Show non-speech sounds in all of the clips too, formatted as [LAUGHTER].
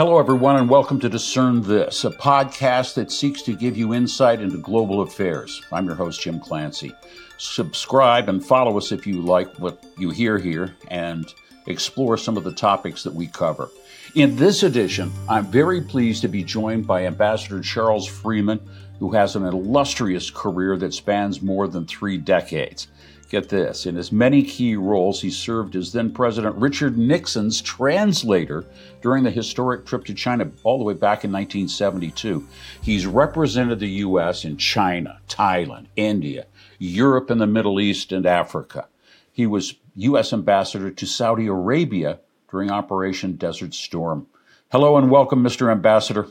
Hello, everyone, and welcome to Discern This, a podcast that seeks to give you insight into global affairs. I'm your host, Jim Clancy. Subscribe and follow us if you like what you hear here and explore some of the topics that we cover. In this edition, I'm very pleased to be joined by Ambassador Charles Freeman, who has an illustrious career that spans more than three decades. Get this, in his many key roles, he served as then President Richard Nixon's translator during the historic trip to China all the way back in 1972. He's represented the U.S. in China, Thailand, India, Europe and the Middle East, and Africa. He was U.S. ambassador to Saudi Arabia during Operation Desert Storm. Hello and welcome, Mr. Ambassador.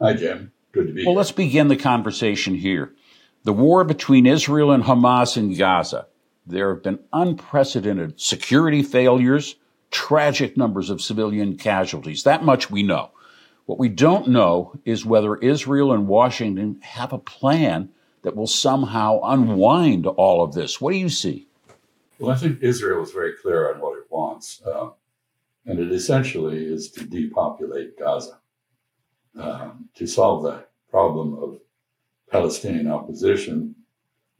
Hi, Jim. Good to be well, here. Well, let's begin the conversation here. The war between Israel and Hamas in Gaza there have been unprecedented security failures, tragic numbers of civilian casualties. That much we know. What we don't know is whether Israel and Washington have a plan that will somehow unwind all of this. What do you see? Well, I think Israel is very clear on what it wants, uh, and it essentially is to depopulate Gaza. Um, to solve the problem of Palestinian opposition,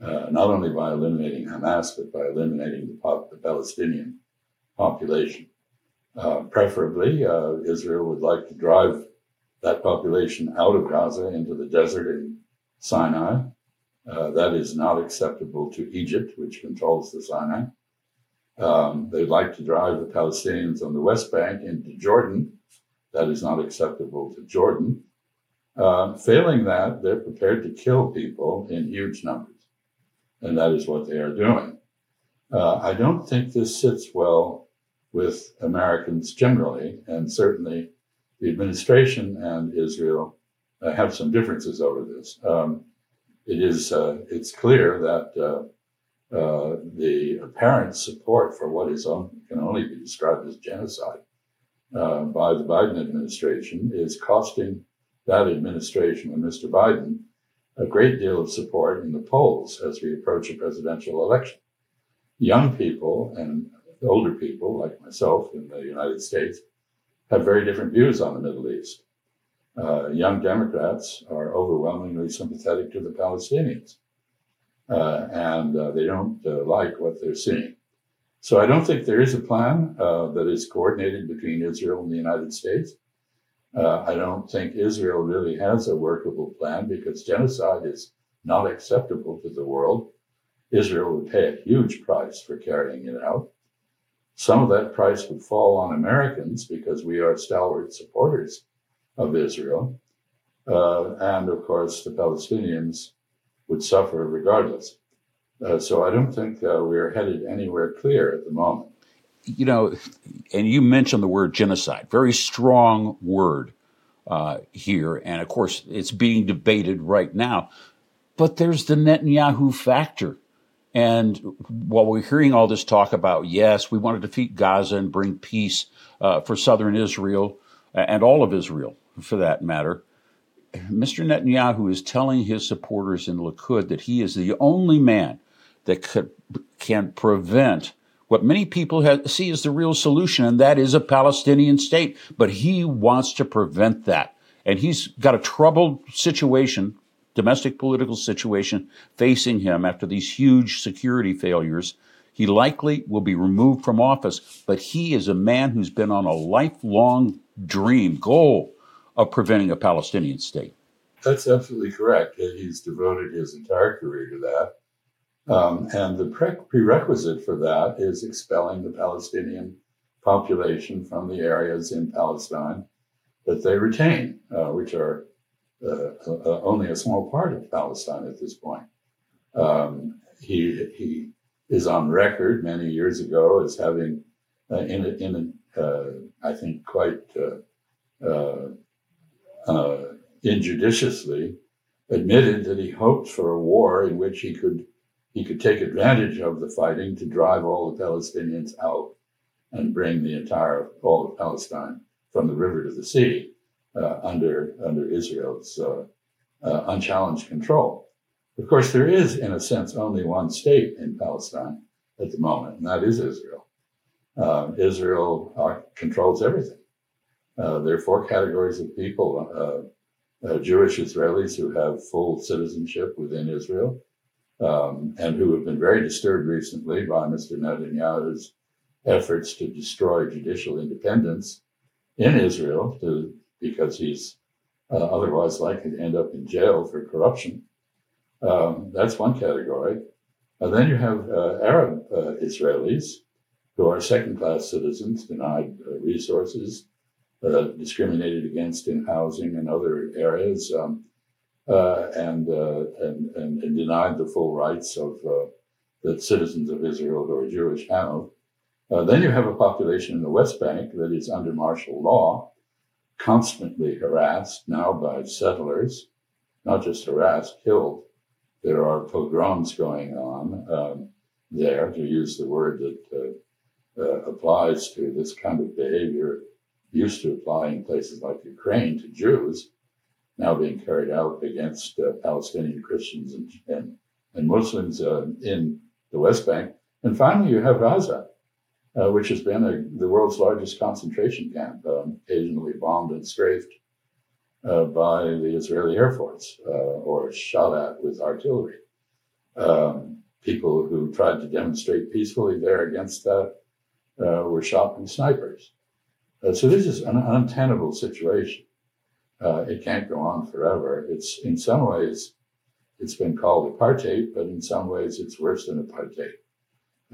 uh, not only by eliminating Hamas, but by eliminating the, pop- the Palestinian population. Uh, preferably, uh, Israel would like to drive that population out of Gaza into the desert in Sinai. Uh, that is not acceptable to Egypt, which controls the Sinai. Um, they'd like to drive the Palestinians on the West Bank into Jordan. That is not acceptable to Jordan. Uh, failing that, they're prepared to kill people in huge numbers and that is what they are doing. Uh, I don't think this sits well with Americans generally, and certainly the administration and Israel uh, have some differences over this. Um, it is uh, it's clear that uh, the apparent support for what is on, can only be described as genocide uh, by the Biden administration is costing that administration and Mr. Biden a great deal of support in the polls as we approach a presidential election. Young people and older people, like myself in the United States, have very different views on the Middle East. Uh, young Democrats are overwhelmingly sympathetic to the Palestinians, uh, and uh, they don't uh, like what they're seeing. So I don't think there is a plan uh, that is coordinated between Israel and the United States. Uh, I don't think Israel really has a workable plan because genocide is not acceptable to the world. Israel would pay a huge price for carrying it out. Some of that price would fall on Americans because we are stalwart supporters of Israel. Uh, and of course, the Palestinians would suffer regardless. Uh, so I don't think uh, we're headed anywhere clear at the moment you know, and you mentioned the word genocide, very strong word uh, here. And of course, it's being debated right now. But there's the Netanyahu factor. And while we're hearing all this talk about, yes, we want to defeat Gaza and bring peace uh, for southern Israel and all of Israel for that matter, Mr. Netanyahu is telling his supporters in Likud that he is the only man that could, can prevent what many people have, see as the real solution, and that is a Palestinian state. But he wants to prevent that. And he's got a troubled situation, domestic political situation facing him after these huge security failures. He likely will be removed from office, but he is a man who's been on a lifelong dream, goal of preventing a Palestinian state. That's absolutely correct. He's devoted his entire career to that. Um, and the pre- prerequisite for that is expelling the Palestinian population from the areas in Palestine that they retain, uh, which are uh, uh, only a small part of Palestine at this point. Um, he, he is on record many years ago as having, uh, in, a, in uh, I think, quite uh, injudiciously, admitted that he hoped for a war in which he could he could take advantage of the fighting to drive all the Palestinians out and bring the entire all of Palestine from the river to the sea uh, under under Israel's uh, uh, unchallenged control. Of course, there is, in a sense, only one state in Palestine at the moment, and that is Israel. Um, Israel uh, controls everything. Uh, there are four categories of people uh, uh, Jewish Israelis who have full citizenship within Israel um, and who have been very disturbed recently by Mr. Netanyahu's efforts to destroy judicial independence in Israel to, because he's uh, otherwise likely to end up in jail for corruption. Um, that's one category. And then you have uh, Arab uh, Israelis who are second class citizens, denied uh, resources, uh, discriminated against in housing and other areas, um, uh, and, and, and, and, denied the full rights of the citizens of Israel are Jewish have. then you have a population in the West Bank that is under martial law, constantly harassed now by settlers, not just harassed, killed. There are pogroms going on um, there, to use the word that uh, uh, applies to this kind of behavior, used to apply in places like Ukraine to Jews, now being carried out against uh, Palestinian Christians and, and, and Muslims uh, in the West Bank. And finally, you have Gaza, uh, which has been a, the world's largest concentration camp, um, occasionally bombed and strafed uh, by the Israeli Air Force uh, or shot at with artillery. Um, people who tried to demonstrate peacefully there against that uh, were shot by snipers. Uh, so this is an untenable situation. Uh, it can't go on forever. It's in some ways, it's been called apartheid, but in some ways, it's worse than apartheid.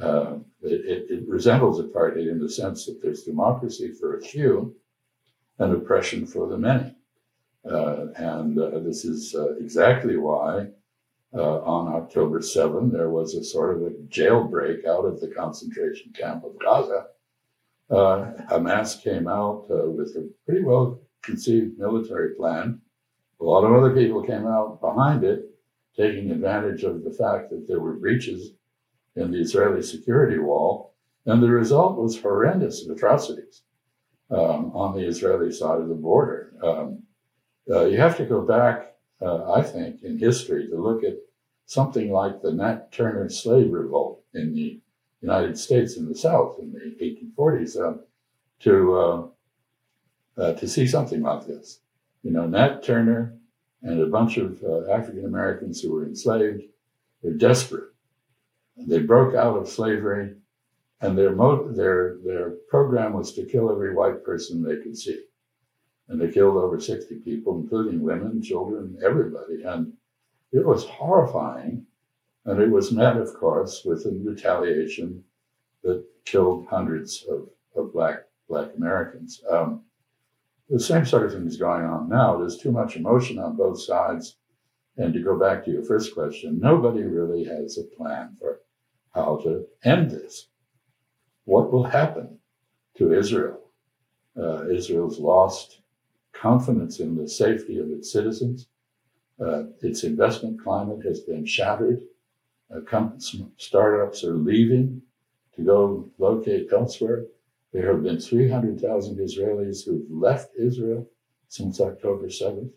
Uh, it, it, resembles apartheid in the sense that there's democracy for a few and oppression for the many. Uh, and uh, this is uh, exactly why on October 7, there was a sort of a jailbreak out of the concentration camp of Gaza. Uh, Hamas came out with a pretty well conceived military plan. A lot of other people came out behind it, taking advantage of the fact that there were breaches in the Israeli security wall. And the result was horrendous atrocities um, on the Israeli side of the border. Um, uh, you have to go back, uh, I think, in history to look at something like the Nat Turner slave revolt in the United States in the South in the 1840s um, to uh, uh, to see something like this. You know, Nat Turner and a bunch of uh, African Americans who were enslaved were desperate. They broke out of slavery, and their mo- their their program was to kill every white person they could see and they killed over 60 people, including women, children, everybody. And it was horrifying. And it was met, of course, with a retaliation that killed hundreds of, of black, black Americans. Um, the same sort of thing is going on now. There's too much emotion on both sides. And to go back to your first question, nobody really has a plan for how to end this. What will happen to Israel? Uh, Israel's lost confidence in the safety of its citizens. Uh, its investment climate has been shattered. Startups are leaving to go locate elsewhere. There have been 300,000 Israelis who've left Israel since October 7th.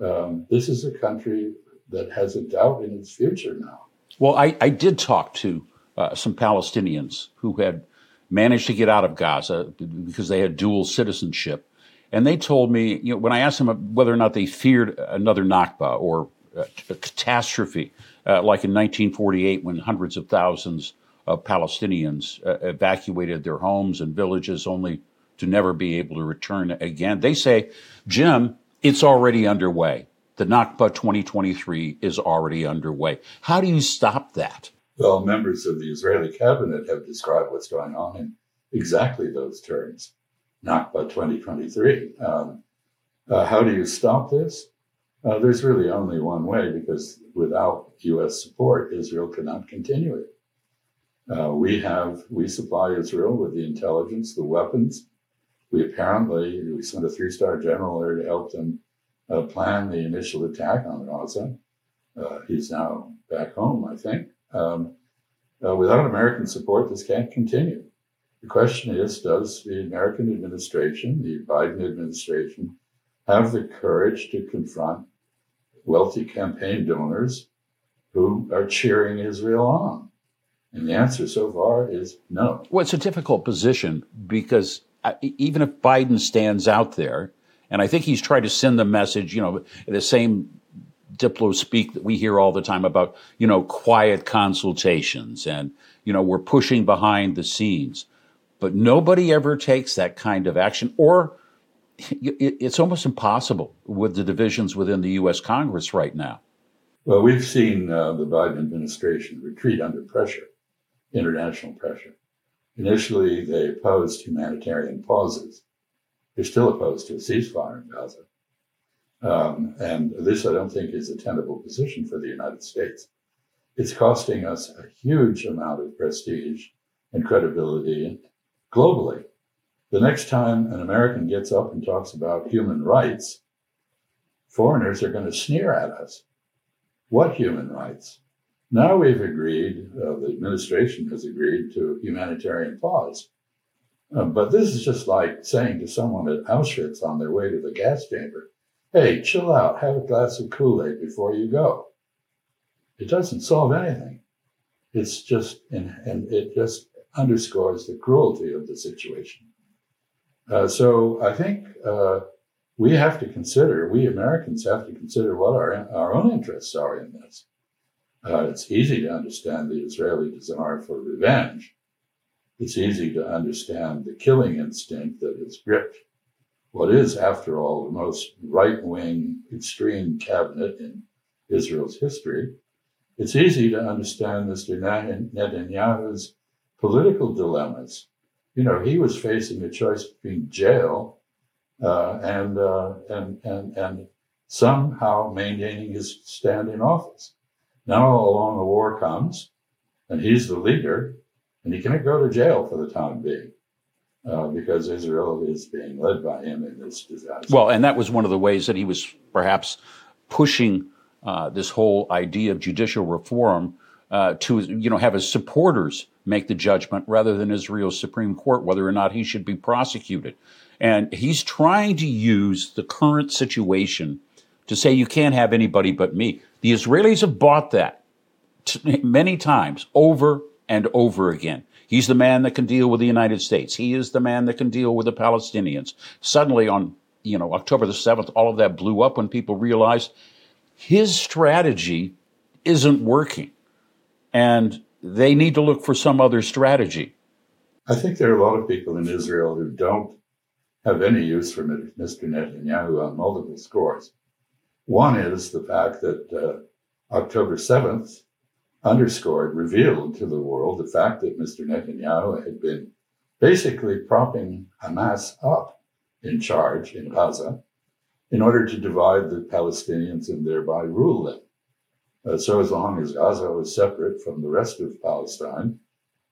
Um, this is a country that has a doubt in its future now. Well, I, I did talk to uh, some Palestinians who had managed to get out of Gaza because they had dual citizenship. And they told me, you know, when I asked them whether or not they feared another Nakba or a catastrophe, uh, like in 1948 when hundreds of thousands of Palestinians uh, evacuated their homes and villages only to never be able to return again. They say, Jim, it's already underway. The Nakba 2023 is already underway. How do you stop that? Well, members of the Israeli cabinet have described what's going on in exactly those terms. Nakba 2023. Um, uh, how do you stop this? Uh, there's really only one way because without U.S. support, Israel cannot continue it. Uh, we have we supply Israel with the intelligence, the weapons. We apparently we sent a three-star general there to help them uh, plan the initial attack on Gaza. Uh, he's now back home, I think. Um, uh, without American support, this can't continue. The question is Does the American administration, the Biden administration, have the courage to confront wealthy campaign donors who are cheering Israel on? And the answer so far is no. Well, it's a difficult position because uh, even if Biden stands out there, and I think he's trying to send the message, you know, the same Diplo speak that we hear all the time about, you know, quiet consultations and, you know, we're pushing behind the scenes. But nobody ever takes that kind of action, or it's almost impossible with the divisions within the U.S. Congress right now. Well, we've seen uh, the Biden administration retreat under pressure, international pressure. Initially, they opposed humanitarian pauses. They're still opposed to a ceasefire in Gaza. Um, and this, I don't think, is a tenable position for the United States. It's costing us a huge amount of prestige and credibility globally. The next time an American gets up and talks about human rights, foreigners are going to sneer at us. What human rights? Now we've agreed, uh, the administration has agreed to humanitarian pause. Uh, but this is just like saying to someone at Auschwitz on their way to the gas chamber, hey, chill out, have a glass of Kool Aid before you go. It doesn't solve anything. It's just, and, and it just underscores the cruelty of the situation. Uh, so I think uh, we have to consider, we Americans have to consider what our, our own interests are in this. Uh, it's easy to understand the Israeli desire for revenge. It's easy to understand the killing instinct that has gripped what is, after all, the most right wing extreme cabinet in Israel's history, it's easy to understand Mr. Netanyahu's political dilemmas. You know, he was facing a choice between jail uh, and, uh, and, and, and somehow maintaining his stand in office. Now along the war comes, and he's the leader, and he can't go to jail for the time being uh, because Israel is being led by him in this disaster. Well, and that was one of the ways that he was perhaps pushing uh, this whole idea of judicial reform uh, to, you know, have his supporters make the judgment rather than Israel's Supreme Court whether or not he should be prosecuted. And he's trying to use the current situation to say you can't have anybody but me. The Israelis have bought that t- many times over and over again. He's the man that can deal with the United States. He is the man that can deal with the Palestinians. Suddenly, on you know October the seventh, all of that blew up when people realized his strategy isn't working, and they need to look for some other strategy. I think there are a lot of people in Israel who don't have any use for Mr. Netanyahu on multiple scores. One is the fact that uh, October 7th underscored, revealed to the world the fact that Mr. Netanyahu had been basically propping Hamas up in charge in Gaza in order to divide the Palestinians and thereby rule them. Uh, so, as long as Gaza was separate from the rest of Palestine,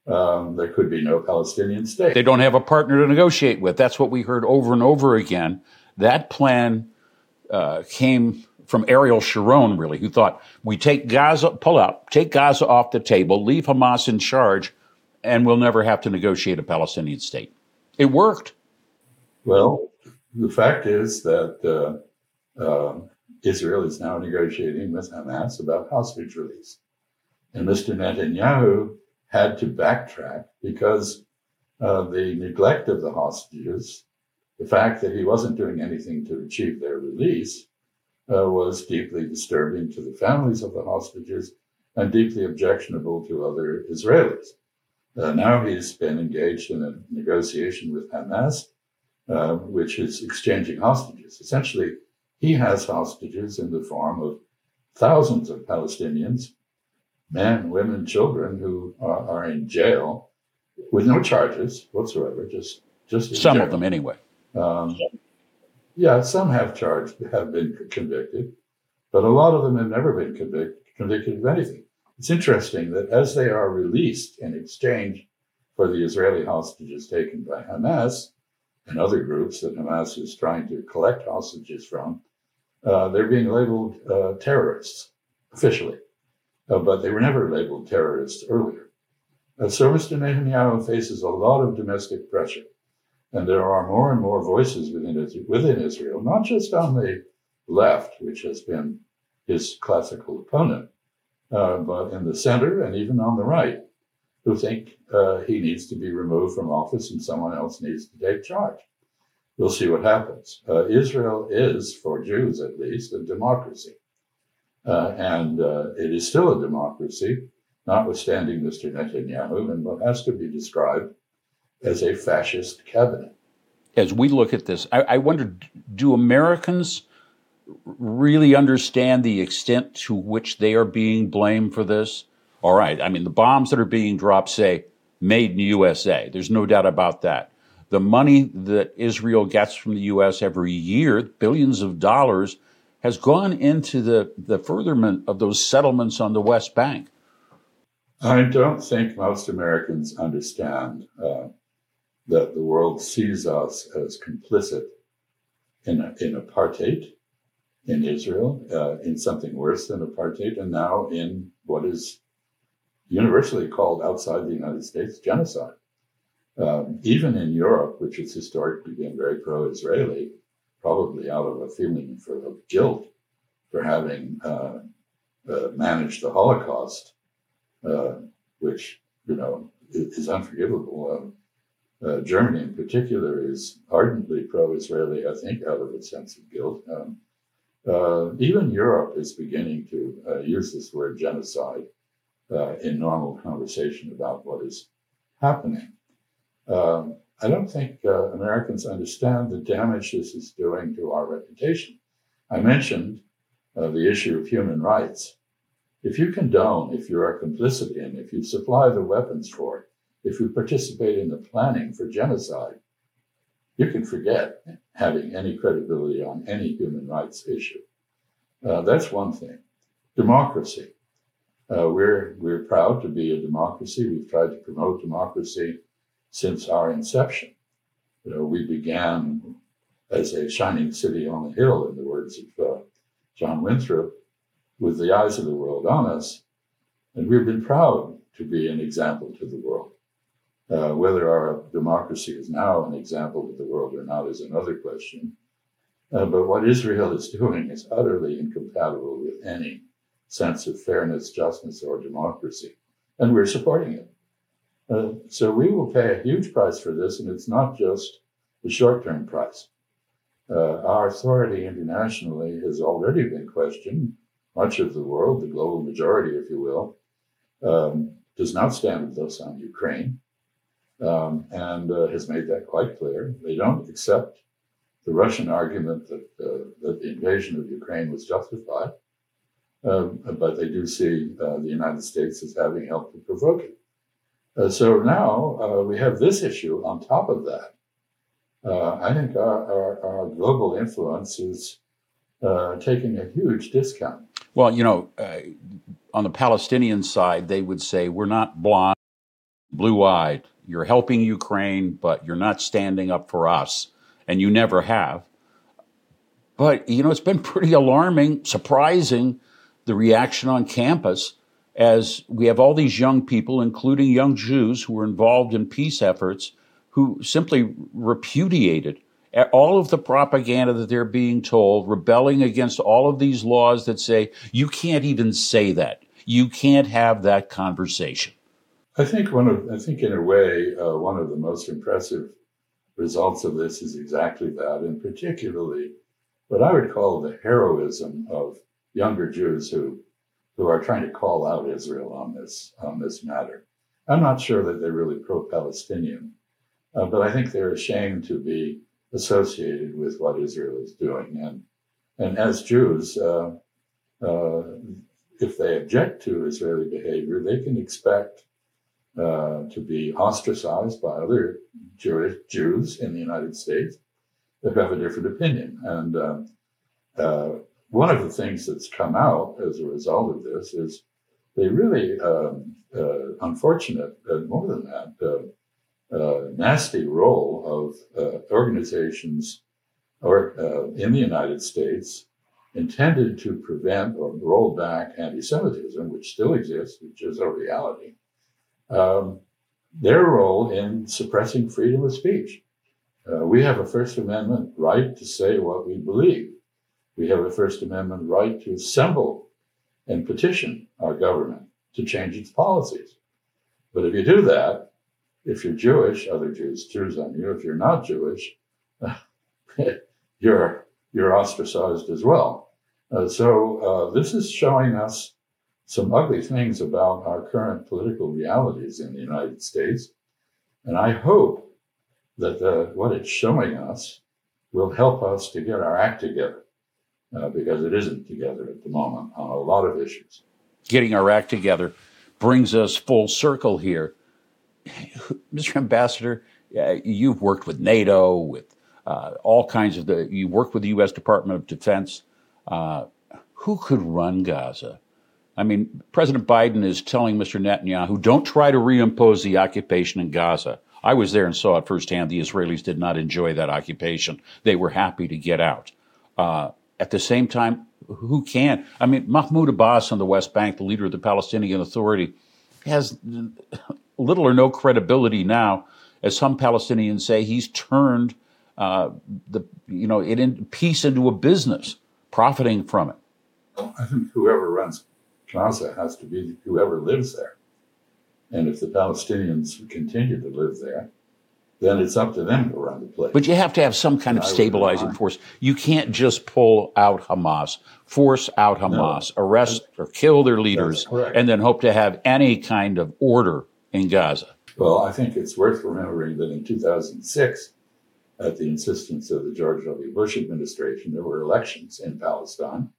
um, there could be no Palestinian state. They don't have a partner to negotiate with. That's what we heard over and over again. That plan uh, came from Ariel Sharon, really, who thought we take Gaza, pull out, take Gaza off the table, leave Hamas in charge, and we'll never have to negotiate a Palestinian state. It worked. Well, the fact is that uh, uh, Israel is now negotiating with Hamas about hostage release. And Mr. Netanyahu had to backtrack because uh, the neglect of the hostages, the fact that he wasn't doing anything to achieve their release, uh, was deeply disturbing to the families of the hostages and deeply objectionable to other Israelis. Uh, now he's been engaged in a negotiation with Hamas, uh, which is exchanging hostages. Essentially, he has hostages in the form of thousands of Palestinians, men, women, children who are, are in jail with no charges whatsoever, just just some jail. of them anyway. Um, yeah, some have charged, have been convicted, but a lot of them have never been convict, convicted of anything. It's interesting that as they are released in exchange for the Israeli hostages taken by Hamas and other groups that Hamas is trying to collect hostages from, uh, they're being labeled uh, terrorists officially, uh, but they were never labeled terrorists earlier. Uh, so Mr. Netanyahu faces a lot of domestic pressure and there are more and more voices within, within Israel, not just on the left, which has been his classical opponent, uh, but in the center and even on the right, who think uh, he needs to be removed from office and someone else needs to take charge. We'll see what happens. Uh, Israel is, for Jews at least, a democracy. Uh, and uh, it is still a democracy, notwithstanding Mr. Netanyahu, and what has to be described as a fascist cabinet. As we look at this, I, I wonder do Americans really understand the extent to which they are being blamed for this? All right, I mean, the bombs that are being dropped say made in USA. There's no doubt about that. The money that Israel gets from the U.S. every year, billions of dollars, has gone into the, the furtherment of those settlements on the West Bank. I don't think most Americans understand uh, that the world sees us as complicit in, in apartheid in Israel, uh, in something worse than apartheid, and now in what is universally called outside the United States genocide. Um, even in Europe, which has historically been very pro Israeli, probably out of a feeling for, of guilt for having uh, uh, managed the Holocaust, uh, which, you know, is, unforgivable. Um, uh, Germany, in particular, is ardently pro Israeli, I think, out of a sense of guilt. Um, uh, even Europe is beginning to uh, use this word genocide in normal conversation about what is happening. Um, I don't think uh, Americans understand the damage this is doing to our reputation. I mentioned uh, the issue of human rights. If you condone, if you are complicit in, if you supply the weapons for it, if you participate in the planning for genocide, you can forget having any credibility on any human rights issue. Uh, that's one thing. Democracy. Uh, we're, we're proud to be a democracy. We've tried to promote democracy since our inception. You know, we began as a shining city on a hill, in the words of uh, John Winthrop, with the eyes of the world on us. And we've been proud to be an example to the world. Uh, whether our democracy is now an example to the world or not is another question. Uh, but what Israel is doing is utterly incompatible with any sense of fairness, justice, or democracy. And we're supporting it. Uh, so we will pay a huge price for this, and it's not just the short term price. Uh, our authority internationally has already been questioned. Much of the world, the global majority, if you will, um, does not stand with us on Ukraine um, and uh, has made that quite clear. They don't accept the Russian argument that, uh, that the invasion of Ukraine was justified. Um, but they do see uh, the United States as having helped to provoke it. Uh, so now uh, we have this issue on top of that. Uh, I think our, our, our, global influence is uh, taking a huge discount. Well, you know, uh, on the Palestinian side, they would say, we're not blind, blue eyed. You're helping Ukraine, but you're not standing up for us, and you never have. But, you know, it's been pretty alarming, surprising the reaction on campus as we have all these young people, including young Jews who were involved in peace efforts, who simply repudiated all of the propaganda that they're being told, rebelling against all of these laws that say you can't even say that. You can't have that conversation. I think one of, I think in a way, uh, one of the most impressive results of this is exactly that, and particularly what I would call the heroism of younger Jews who who are trying to call out Israel on this on this matter. I'm not sure that they're really pro-Palestinian, uh, but I think they're ashamed to be associated with what Israel is doing. And and as Jews, uh, uh, if they object to Israeli behavior, they can expect uh, to be ostracized by other Jewish Jews in the United States that have a different opinion. And uh, uh, one of the things that's come out as a result of this is the really um, uh, unfortunate, uh, more than that, uh, uh nasty role of uh, organizations or uh, in the United States intended to prevent or roll back anti-Semitism, which still exists, which is a reality. Um, their role in suppressing freedom of speech. we have a First Amendment right to say what we believe. We have a First Amendment right to assemble and petition our government to change its policies. But if you do that, if you're Jewish, other Jews choose on you. If you're not Jewish, [LAUGHS] you're you're ostracized as well. Uh, so uh, this is showing us some ugly things about our current political realities in the United States, and I hope that the, what it's showing us will help us to get our act together, uh, because it isn't together at the moment on a lot of issues. Getting our act together brings us full circle here. [LAUGHS] Mr. Ambassador, you've worked with NATO, with uh, all kinds of the, you work with the U.S. Department of Defense. Uh, who could run Gaza? I mean, President Biden is telling Mr. Netanyahu, don't try to reimpose the occupation in Gaza. I was there and saw it firsthand. The Israelis did not enjoy that occupation. They were happy to get out. Uh, at the same time, who can? I mean, Mahmoud Abbas on the West Bank, the leader of the Palestinian Authority, has little or no credibility now. As some Palestinians say, he's turned uh, the you know it in, peace into a business, profiting from it. I think whoever runs Gaza has to be whoever lives there. And if the Palestinians continue to live there, then it's up to them to run the place. But you have to have some kind of stabilizing force. You can't just pull out Hamas, force out Hamas, no. arrest or kill their leaders, and then hope to have any kind of order in Gaza. Well, I think it's worth remembering that in 2006, at the insistence of the George W. Bush administration, there were elections in Palestine,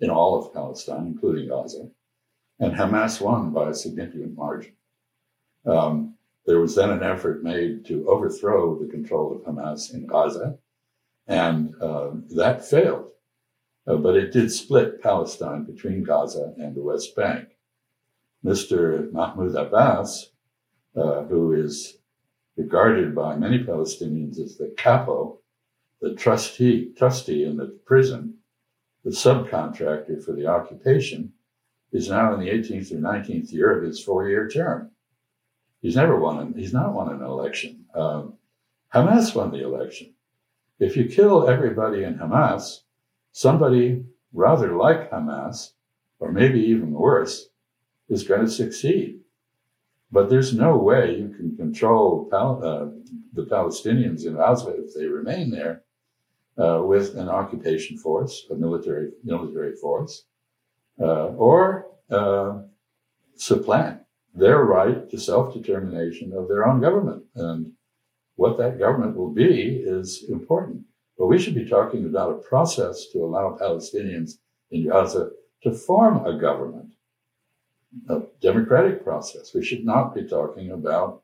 in all of Palestine, including Gaza, and Hamas won by a significant margin. Um, there was then an effort made to overthrow the control of Hamas in Gaza, and uh, that failed. Uh, but it did split Palestine between Gaza and the West Bank. Mr. Mahmoud Abbas, uh, who is regarded by many Palestinians as the capo, the trustee, trustee in the prison, the subcontractor for the occupation, is now in the 18th or 19th year of his four-year term. He's never won. An, he's not won an election. Um, Hamas won the election. If you kill everybody in Hamas, somebody rather like Hamas, or maybe even worse, is going to succeed. But there's no way you can control Pal- uh, the Palestinians in Gaza if they remain there uh, with an occupation force, a military military force, uh, or uh, supplant their right to self determination of their own government. And what that government will be is important. But we should be talking about a process to allow Palestinians in Gaza to form a government, a democratic process. We should not be talking about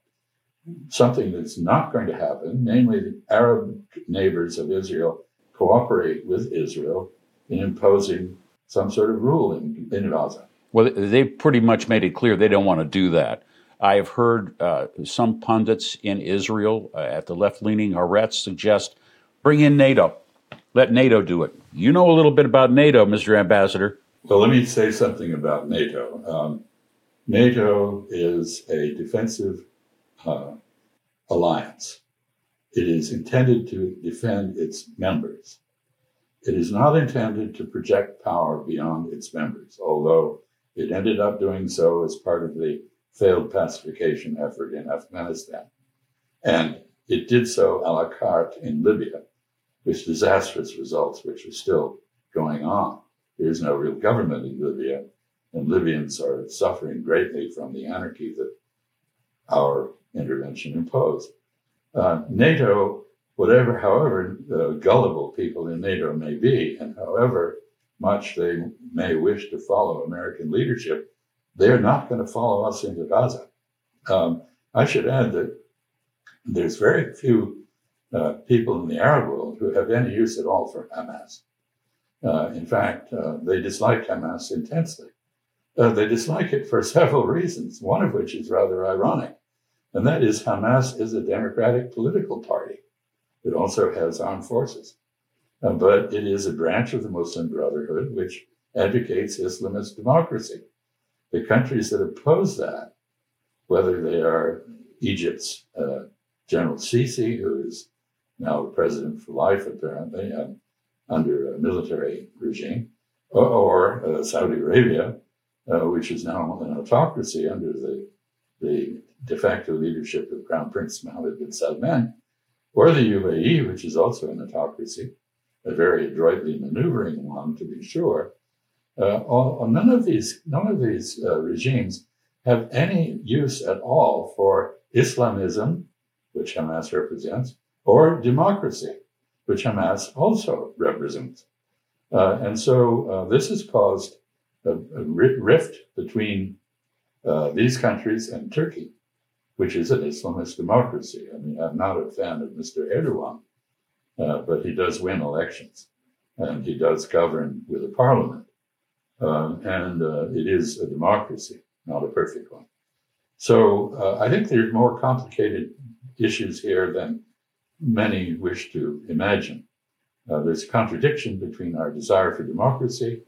something that's not going to happen, namely, the Arab neighbors of Israel cooperate with Israel in imposing some sort of rule in, in Gaza. Well, they've pretty much made it clear they don't want to do that. I have heard uh, some pundits in Israel uh, at the left leaning Haaretz suggest bring in NATO. Let NATO do it. You know a little bit about NATO, Mr. Ambassador. Well, let me say something about NATO. Um, NATO is a defensive uh, alliance. It is intended to defend its members. It is not intended to project power beyond its members, although it ended up doing so as part of the failed pacification effort in Afghanistan. And it did so a la carte in Libya, with disastrous results, which are still going on. There is no real government in Libya, and Libyans are suffering greatly from the anarchy that our intervention imposed. Uh, NATO, whatever, however uh, gullible people in NATO may be, and however much they may wish to follow American leadership, they're not going to follow us into Gaza. Um, I should add that there's very few uh, people in the Arab world who have any use at all for Hamas. Uh, in fact, uh, they dislike Hamas intensely. Uh, they dislike it for [LAUGHS] several reasons, one of which is rather ironic, and that is Hamas is a democratic political party. It also has armed forces. Uh, but it is a branch of the Muslim Brotherhood which advocates Islam as democracy. The countries that oppose that, whether they are Egypt's uh, General Sisi, who is now president for life, apparently, um, under a military regime, or, or uh, Saudi Arabia, uh, which is now an autocracy under the, the de facto leadership of Crown Prince Mohammed bin Salman, or the UAE, which is also an autocracy, a very adroitly maneuvering one to be sure. Uh, all, none of these, none of these uh, regimes have any use at all for Islamism, which Hamas represents, or democracy, which Hamas also represents. Uh, and so uh, this has caused a, a rift between uh, these countries and Turkey, which is an Islamist democracy. I mean, I'm not a fan of Mr. Erdogan, uh, but he does win elections and he does govern with a parliament. Um, and uh, it is a democracy, not a perfect one. So uh, I think there's more complicated issues here than many wish to imagine. Uh, there's a contradiction between our desire for democracy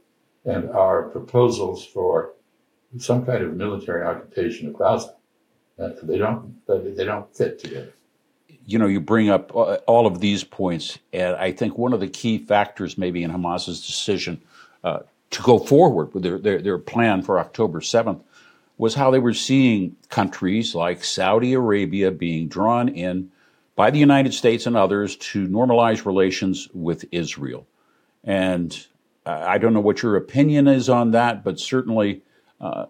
and our proposals for some kind of military occupation of Gaza. Uh, they don't they don't fit together. You know, you bring up all of these points, and I think one of the key factors, maybe in Hamas's decision uh, to go forward with their, their, their plan for October seventh, was how they were seeing countries like Saudi Arabia being drawn in by the United States and others to normalize relations with Israel. And I don't know what your opinion is on that, but certainly uh,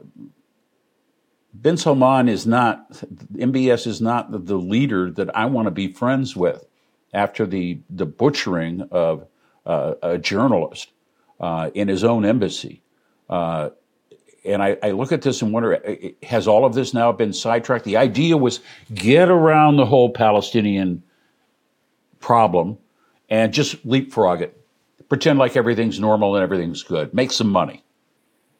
bin Salman is not, MBS is not the, leader that I want to be friends with after the, the butchering of uh, a journalist uh, in his own embassy. Uh, and I, I, look at this and wonder has all of this now been sidetracked? The idea was get around the whole Palestinian problem and just leapfrog it. Pretend like everything's normal and everything's good. Make some money.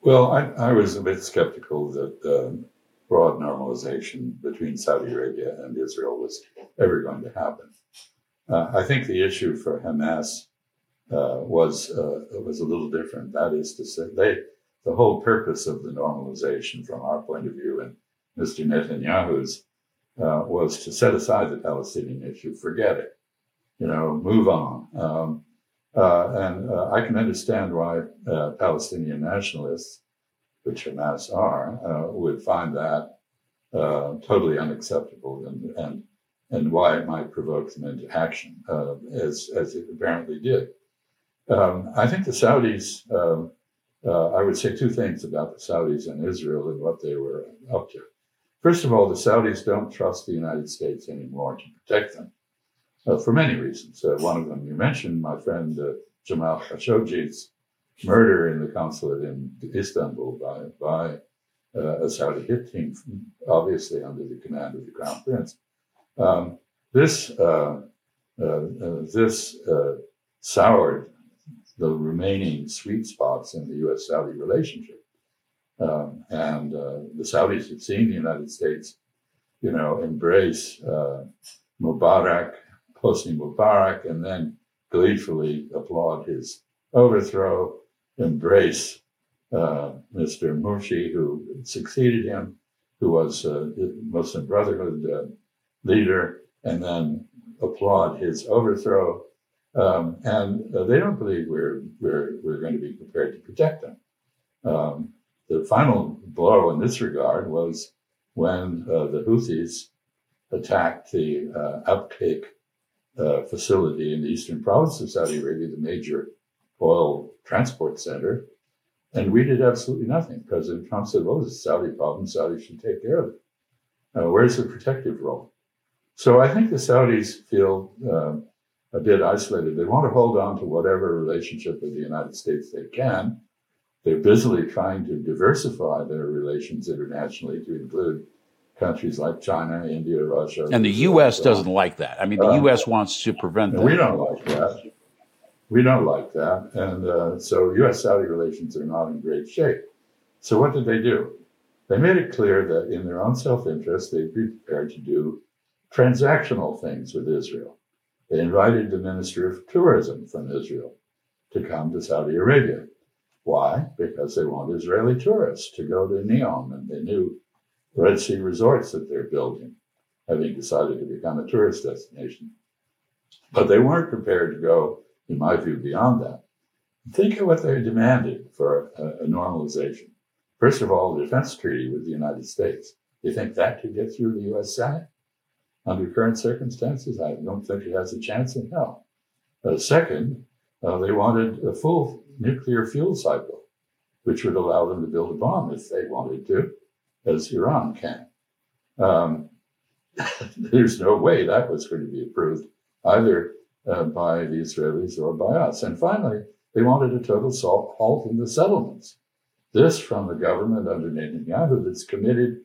Well, I, I was a bit skeptical that uh, broad normalization between Saudi Arabia and Israel was ever going to happen. Uh, I think the issue for Hamas uh, was uh, was a little different. That is to say, they the whole purpose of the normalization, from our point of view, and Mr. Netanyahu's, uh, was to set aside the Palestinian issue, forget it, you know, move on. Um, uh, and uh, I can understand why Palestinian nationalists, which Hamas are, uh, would find that uh, totally unacceptable and, and, and why it might provoke them into action, as, as it apparently did. Um, I think the Saudis um, uh, I would say two things about the Saudis and Israel and what they were up to. First of all, the Saudis don't trust the United States anymore to protect them uh, for many reasons. Uh, one of them you mentioned, my friend uh, Jamal Khashoggi's murder in the consulate in Istanbul by, by uh, hit team, obviously under the command of the Crown Prince. Um, this uh, this soured the remaining sweet spots in the U.S. Saudi relationship. Um, and uh, the Saudis had seen the United States, you know, embrace uh, Mubarak, Hosni Mubarak, and then gleefully applaud his overthrow, embrace uh, Mr. Mursi, who succeeded him, who was uh, the Muslim Brotherhood uh, leader, and then applaud his overthrow um, and uh, they don't believe we're, we're, we're going to be prepared to protect them. Um, the final blow in this regard was when uh, the Houthis attacked the uh, Abqaiq uh, facility in the eastern province of Saudi Arabia, the major oil transport center, and we did absolutely nothing. President Trump said, well, it's a Saudi problem, Saudi should take care of it. Uh, where's the protective role? So I think the Saudis feel um, a bit isolated. They want to hold on to whatever relationship with the United States they can. They're busily trying to diversify their relations internationally to include countries like China, India, Russia. And the U.S. doesn't like that. I mean, the uh, U.S. wants to prevent that. We don't like that. We don't like that. And uh, so U.S. Saudi relations are not in great shape. So what did they do? They made it clear that in their own self interest, they'd be prepared to do transactional things with Israel. They invited the Minister of Tourism from Israel to come to Saudi Arabia. Why? Because they want Israeli tourists to go to Neom and the new Red Sea resorts that they're building, having decided to become a tourist destination. But they weren't prepared to go, in my view, beyond that. Think of what they demanded for a, a normalization. First of all, the defense treaty with the United States. Do you think that could get through the U.S. Senate under current circumstances? I don't think it has a chance in hell. Uh, second, uh, they wanted a full nuclear fuel cycle, which would allow them to build a bomb if they wanted to, as Iran can. Um, [LAUGHS] there's no way that was going to be approved either uh, by the Israelis or by us. And finally, they wanted a total halt in the settlements. This from the government under Netanyahu that's committed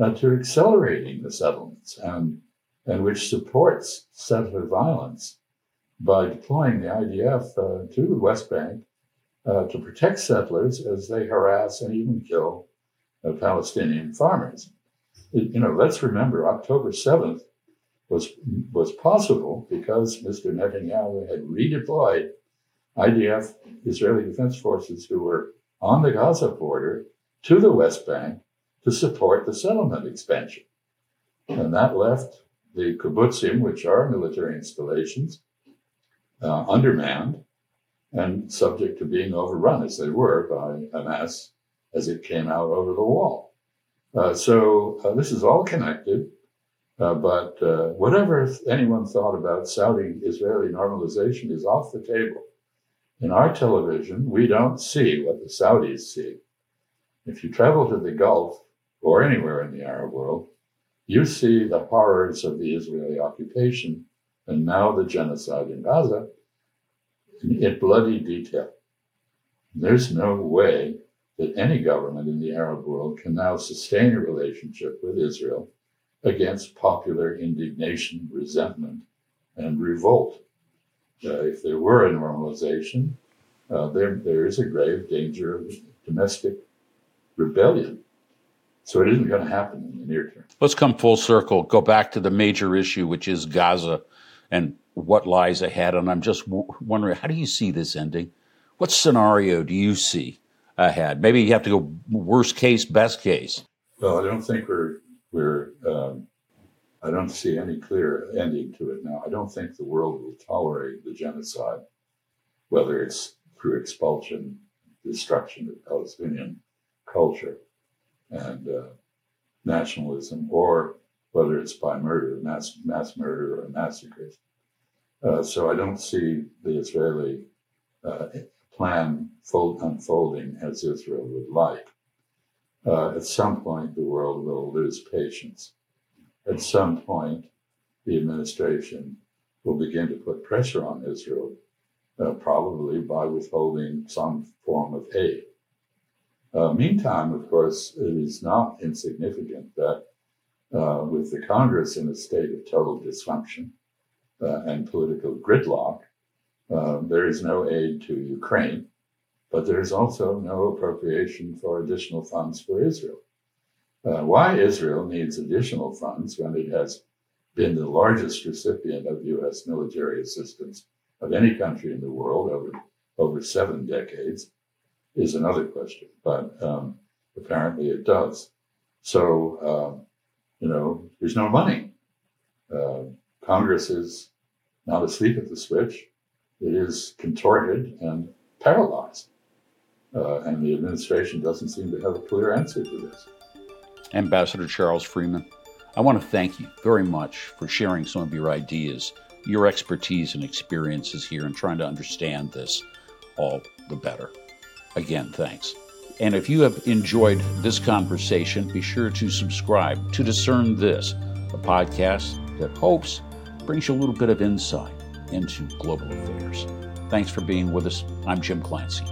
uh, to accelerating the settlements and, and which supports settler violence by deploying the IDF uh, to the West Bank uh, to protect settlers as they harass and even kill uh, Palestinian farmers. You know, let's remember October 7th was, was possible because Mr. Netanyahu had redeployed IDF, Israeli Defense Forces, who were on the Gaza border to the West Bank to support the settlement expansion. And that left the kibbutzim, which are military installations, uh, undermanned and subject to being overrun as they were by Hamas as it came out over the wall. Uh, so uh, this is all connected. Uh, but uh, whatever anyone thought about Saudi Israeli normalization is off the table. In our television, we don't see what the Saudis see. If you travel to the Gulf or anywhere in the Arab world, you see the horrors of the Israeli occupation and now the genocide in Gaza in bloody detail. There's no way that any government in the Arab world can now sustain a relationship with Israel against popular indignation, resentment, and revolt. Uh, if there were a normalization, uh, there, there is a grave danger of domestic rebellion. So it isn't going to happen in the near term. Let's come full circle, go back to the major issue, which is Gaza and what lies ahead. And I'm just w- wondering, how do you see this ending? What scenario do you see ahead? Maybe you have to go worst case, best case. Well, I don't think we're we're. Um, I don't see any clear ending to it now. I don't think the world will tolerate the genocide, whether it's through expulsion, destruction of Palestinian culture, and uh, nationalism, or whether it's by murder, mass mass murder, or massacres. Uh, so I don't see the Israeli uh, plan fold, unfolding as Israel would like. Uh, at some point, the world will lose patience. At some point, the administration will begin to put pressure on Israel, uh, probably by withholding some form of aid. Uh, meantime, of course, it is not insignificant that uh, with the Congress in a state of total dysfunction, uh, and political gridlock, uh, there is no aid to Ukraine, but there is also no appropriation for additional funds for Israel. Uh, why Israel needs additional funds when it has been the largest recipient of U.S. military assistance of any country in the world over, over seven decades is another question, but um, apparently it does. So, uh, you know, there's no money. Uh, Congress is not asleep at the switch. It is contorted and paralyzed. Uh, and the administration doesn't seem to have a clear answer to this. Ambassador Charles Freeman, I want to thank you very much for sharing some of your ideas, your expertise and experiences here in trying to understand this all the better. Again, thanks. And if you have enjoyed this conversation, be sure to subscribe to Discern This, a podcast that hopes brings you a little bit of insight into global affairs. Thanks for being with us. I'm Jim Clancy.